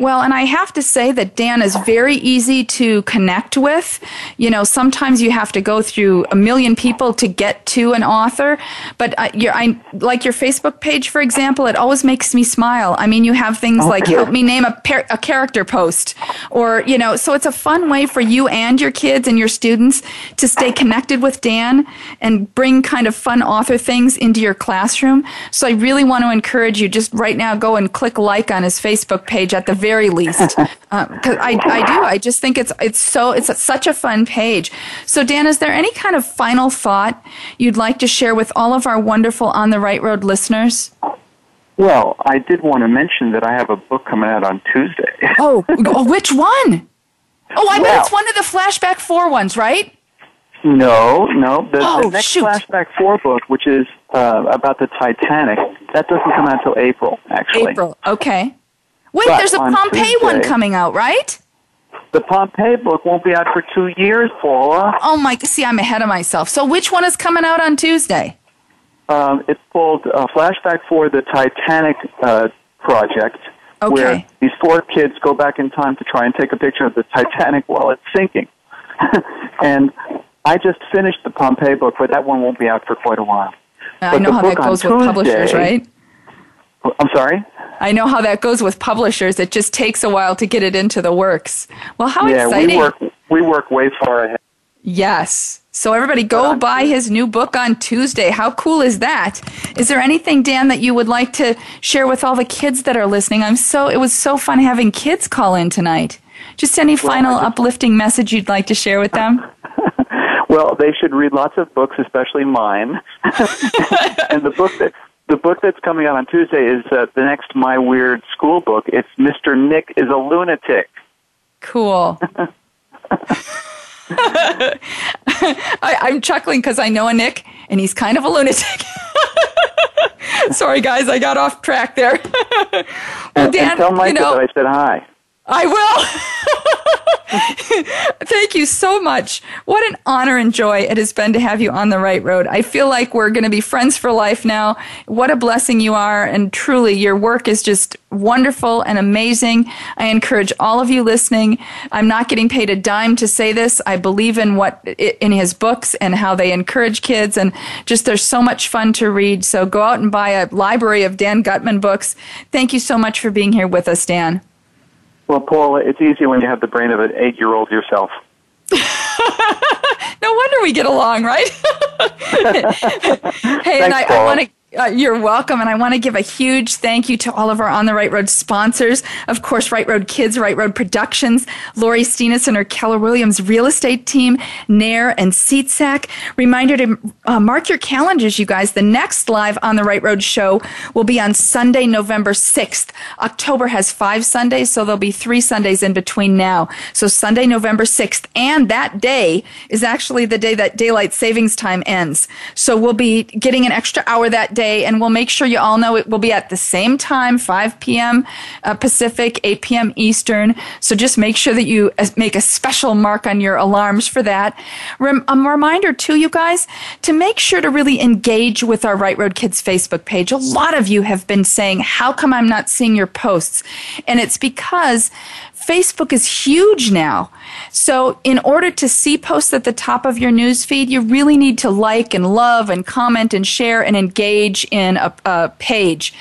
Well, and I have to say that Dan is very easy to connect with. You know, sometimes you have to go through a million people to get to an author, but I, your, I like your Facebook page, for example. It always makes me smile. I mean, you have things Oh, like help me name a, par- a character post, or you know, so it's a fun way for you and your kids and your students to stay connected with Dan and bring kind of fun author things into your classroom. So I really want to encourage you just right now go and click like on his Facebook page at the very least. Because I, I do. I just think it's it's so it's such a fun page. So Dan, is there any kind of final thought you'd like to share with all of our wonderful On the Right Road listeners? Well, I did want to mention that I have a book coming out on Tuesday. Oh, oh which one? Oh, I bet it's one of the flashback four ones, right? No, no. The, Oh, the next shoot. Flashback 4 book, which is uh, about the Titanic, that doesn't come out until April, actually. April. Okay. Wait, But there's a on Pompeii one coming out, right? The Pompeii book won't be out for two years, Paula. Oh my! See, I'm ahead of myself. So which one is coming out on Tuesday? Um, it's called uh, Flashback Four the Titanic uh, Project, Okay. where these four kids go back in time to try and take a picture of the Titanic while it's sinking. and I just finished the Pompeii book, but that one won't be out for quite a while. I But know how that goes with publishers, right? I'm sorry? I know how that goes with publishers. It just takes a while to get it into the works. Well, how yeah, exciting! we work we work way far ahead. Yes. So everybody go on buy his new book on Tuesday. How cool is that? Is there anything Dan that you would like to share with all the kids that are listening? I'm so it was so fun having kids call in tonight. Just any final I just- uplifting message you'd like to share with them? Well, they should read lots of books, especially mine. and the book that the book that's coming out on Tuesday is uh, the next My Weird School book. It's Mr. Nick is a Lunatic. Cool. I, I'm chuckling because I know a Nick, and he's kind of a lunatic. Sorry, guys, I got off track there. well, Dan, and tell Micah you know, that I said hi. I will. Thank you so much. What an honor and joy it has been to have you on the right road. I feel like we're going to be friends for life now. What a blessing you are. And truly, your work is just wonderful and amazing. I encourage all of you listening. I'm not getting paid a dime to say this. I believe in what in his books and how they encourage kids and just there's so much fun to read. So go out and buy a library of Dan Gutman books. Thank you so much for being here with us, Dan. Well, Paula, it's easy when you have the brain of an eight-year-old yourself. No wonder we get along, right? hey, and I, I want to. Uh, you're welcome, and I want to give a huge thank you to all of our On the Right Road sponsors. Of course, Right Road Kids, Right Road Productions, Lori Steenis and her Keller Williams real estate team, Nair and SeatSack. Reminder to uh, mark your calendars, you guys. The next live On the Right Road show will be on Sunday, November 6th. October has five Sundays, so there'll be three Sundays in between now. So Sunday, November 6th, and that day is actually the day that daylight savings time ends. So we'll be getting an extra hour that day, and we'll make sure you all know it will be at the same time, 5 p.m. Uh, Pacific, 8 p.m. Eastern. So just make sure that you uh, make a special mark on your alarms for that. Rem- a reminder too, you guys, to make sure to really engage with our Right Road Kids Facebook page. A lot of you have been saying, how come I'm not seeing your posts? And it's because Facebook is huge now. So, in order to see posts at the top of your newsfeed, you really need to like and love and comment and share and engage in a, a page.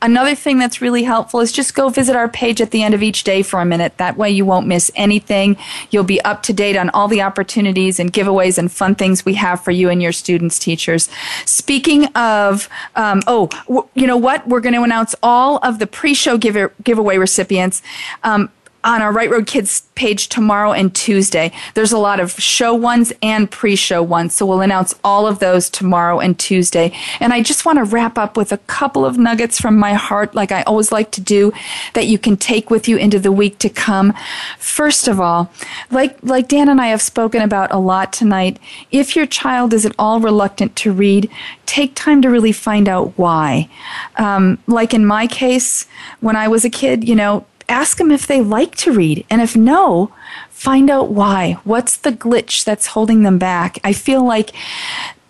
Another thing that's really helpful is just go visit our page at the end of each day for a minute. That way, you won't miss anything. You'll be up to date on all the opportunities and giveaways and fun things we have for you and your students, teachers. Speaking of, um, oh, w- you know what? We're going to announce all of the pre show give- giveaway recipients. Um, on our Right Road Kids page tomorrow and Tuesday. There's a lot of show ones and pre show ones, so we'll announce all of those tomorrow and Tuesday. And I just want to wrap up with a couple of nuggets from my heart, like I always like to do, that you can take with you into the week to come. First of all, like, like Dan and I have spoken about a lot tonight, if your child is at all reluctant to read, take time to really find out why. Um, like in my case, when I was a kid, you know, ask them if they like to read. And if no, find out why. What's the glitch that's holding them back? I feel like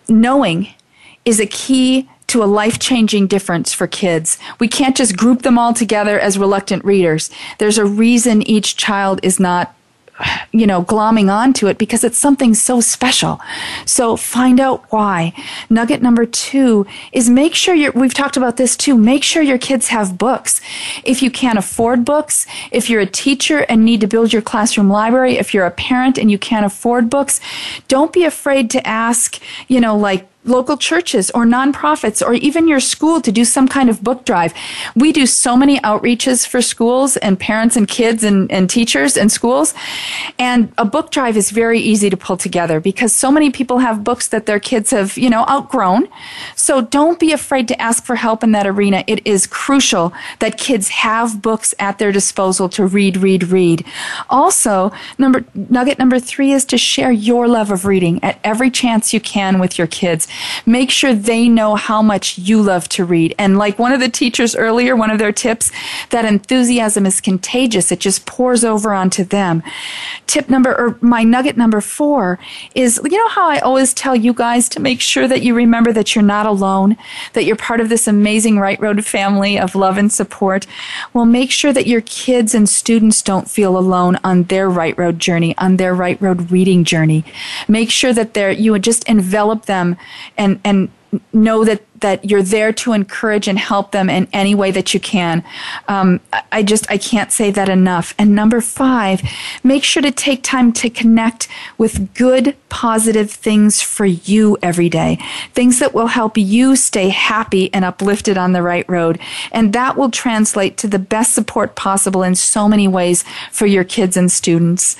knowing is a key to a life changing difference for kids. We can't just group them all together as reluctant readers. There's a reason each child is not you know, glomming onto it because it's something so special. So find out why. Nugget number two is make sure you we've talked about this too, make sure your kids have books. If you can't afford books, if you're a teacher and need to build your classroom library, if you're a parent and you can't afford books, don't be afraid to ask, you know, like local churches or nonprofits or even your school to do some kind of book drive. We do so many outreaches for schools and parents and kids and, and teachers and schools. And a book drive is very easy to pull together because so many people have books that their kids have, you know, outgrown. So don't be afraid to ask for help in that arena. It is crucial that kids have books at their disposal to read, read, read. Also, number nugget number three is to share your love of reading at every chance you can with your kids. Make sure they know how much you love to read. And like one of the teachers earlier, one of their tips, that enthusiasm is contagious. It just pours over onto them. Tip number, or my nugget number four is, you know how I always tell you guys to make sure that you remember that you're not alone, that you're part of this amazing Right Road family of love and support. Well, make sure that your kids and students don't feel alone on their Right Road journey, on their Right Road reading journey. Make sure that they're, you would just envelop them and and know that that you're there to encourage and help them in any way that you can. Um, I just I can't say that enough. And number five, make sure to take time to connect with good, positive things for you every day. Things that will help you stay happy and uplifted on the right road. And that will translate to the best support possible in so many ways for your kids and students.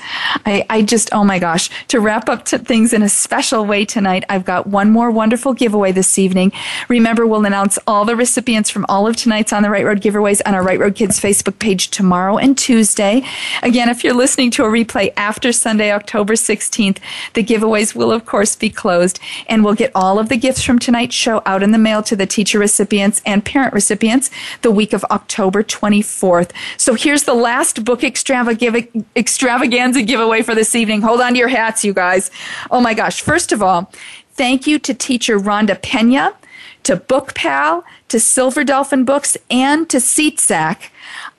I, I just oh my gosh! To wrap up to things in a special way tonight, I've got one more wonderful giveaway this evening. Remember, we'll announce all the recipients from all of tonight's On the Right Road giveaways on our Right Road Kids Facebook page tomorrow and Tuesday. Again, if you're listening to a replay after Sunday, October 16th, the giveaways will, of course, be closed, and we'll get all of the gifts from tonight's show out in the mail to the teacher recipients and parent recipients the week of October 24th. So here's the last book extravaganza giveaway for this evening. Hold on to your hats, you guys. Oh my gosh. First of all, thank you to teacher Rhonda Pena to BookPal, to Silver Dolphin Books, and to SeatSack.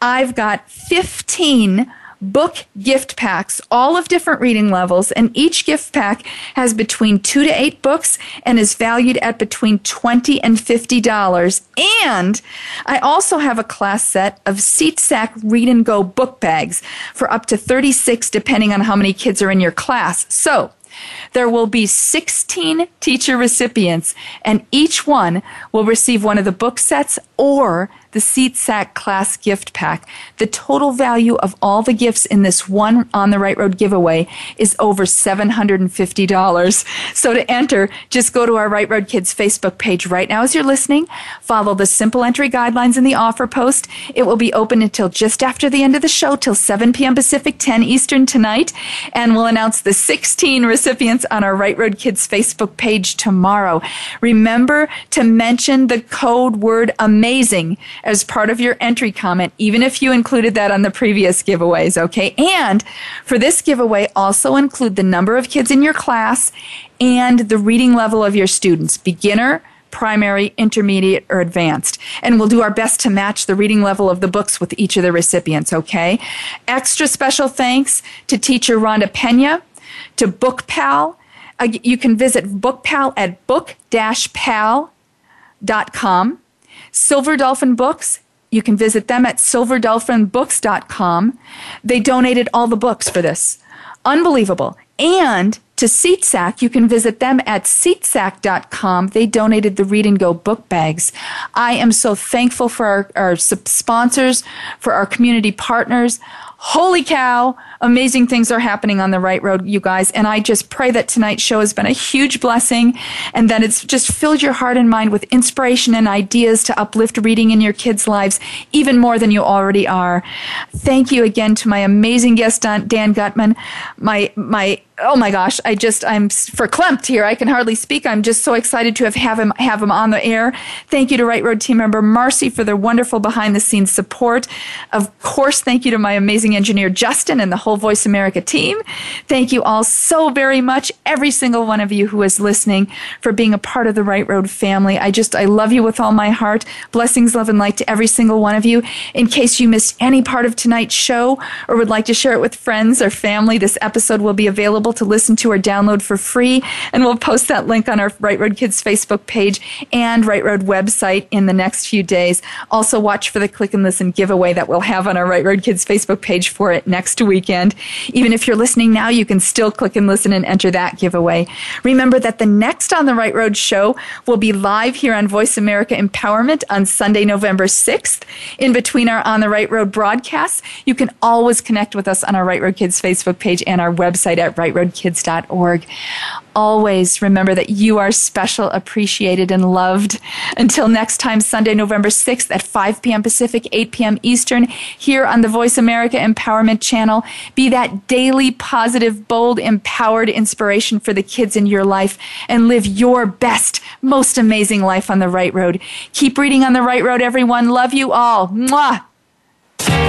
I've got 15 book gift packs, all of different reading levels, and each gift pack has between two to eight books and is valued at between twenty and fifty dollars. And I also have a class set of SeatSack Read and Go book bags for up to thirty-six, depending on how many kids are in your class. So there will be 16 teacher recipients, and each one will receive one of the book sets or the SeatSack class gift pack. The total value of all the gifts in this one On the Right Road giveaway is over $750. So to enter, just go to our Right Road Kids Facebook page right now as you're listening. Follow the simple entry guidelines in the offer post. It will be open until just after the end of the show, till 7 p.m. Pacific, 10 Eastern tonight. And we'll announce the 16 recipients on our Right Road Kids Facebook page tomorrow. Remember to mention the code word amazing as part of your entry comment, even if you included that on the previous giveaways, okay? And for this giveaway, also include the number of kids in your class and the reading level of your students beginner, primary, intermediate, or advanced. And we'll do our best to match the reading level of the books with each of the recipients, okay? Extra special thanks to teacher Rhonda Pena, to BookPal. Uh, you can visit BookPal at book-pal.com. Silver Dolphin Books, you can visit them at silverdolphinbooks.com. They donated all the books for this. Unbelievable. And to SeatSack, you can visit them at seatsack.com. They donated the Read and Go book bags. I am so thankful for our, our sponsors, for our community partners. Holy cow! Amazing things are happening on the right road, you guys. And I just pray that tonight's show has been a huge blessing and that it's just filled your heart and mind with inspiration and ideas to uplift reading in your kids' lives even more than you already are. Thank you again to my amazing guest, Dan Gutman, my, my oh my gosh, I just I'm verklempt here. I can hardly speak. I'm just so excited to have, have him have him on the air. Thank you to Right Road team member Marcy for their wonderful behind the scenes support. Of course, thank you to my amazing engineer Justin and the whole Voice America team. Thank you all so very much, every single one of you who is listening, for being a part of the Right Road family. I just, I love you with all my heart. Blessings, love, and light to every single one of you. In case you missed any part of tonight's show or would like to share it with friends or family, this episode will be available to listen to or download for free. And we'll post that link on our Right Road Kids Facebook page and Right Road website in the next few days. Also, watch for the Click and Listen giveaway that we'll have on our Right Road Kids Facebook page for it next weekend. Even if you're listening now, you can still click and listen and enter that giveaway. Remember that the next On the Right Road show will be live here on Voice America Empowerment on Sunday, November 6th. In between our On the Right Road broadcasts, you can always connect with us on our Right Road Kids Facebook page and our website at rightroadkids.org always remember that you are special, appreciated, and loved. Until next time, Sunday, November 6th at 5 p.m. Pacific, 8 p.m. Eastern, here on the Voice America Empowerment Channel. Be that daily, positive, bold, empowered inspiration for the kids in your life and live your best, most amazing life on the right road. Keep reading on the right road, everyone. Love you all. Mwah!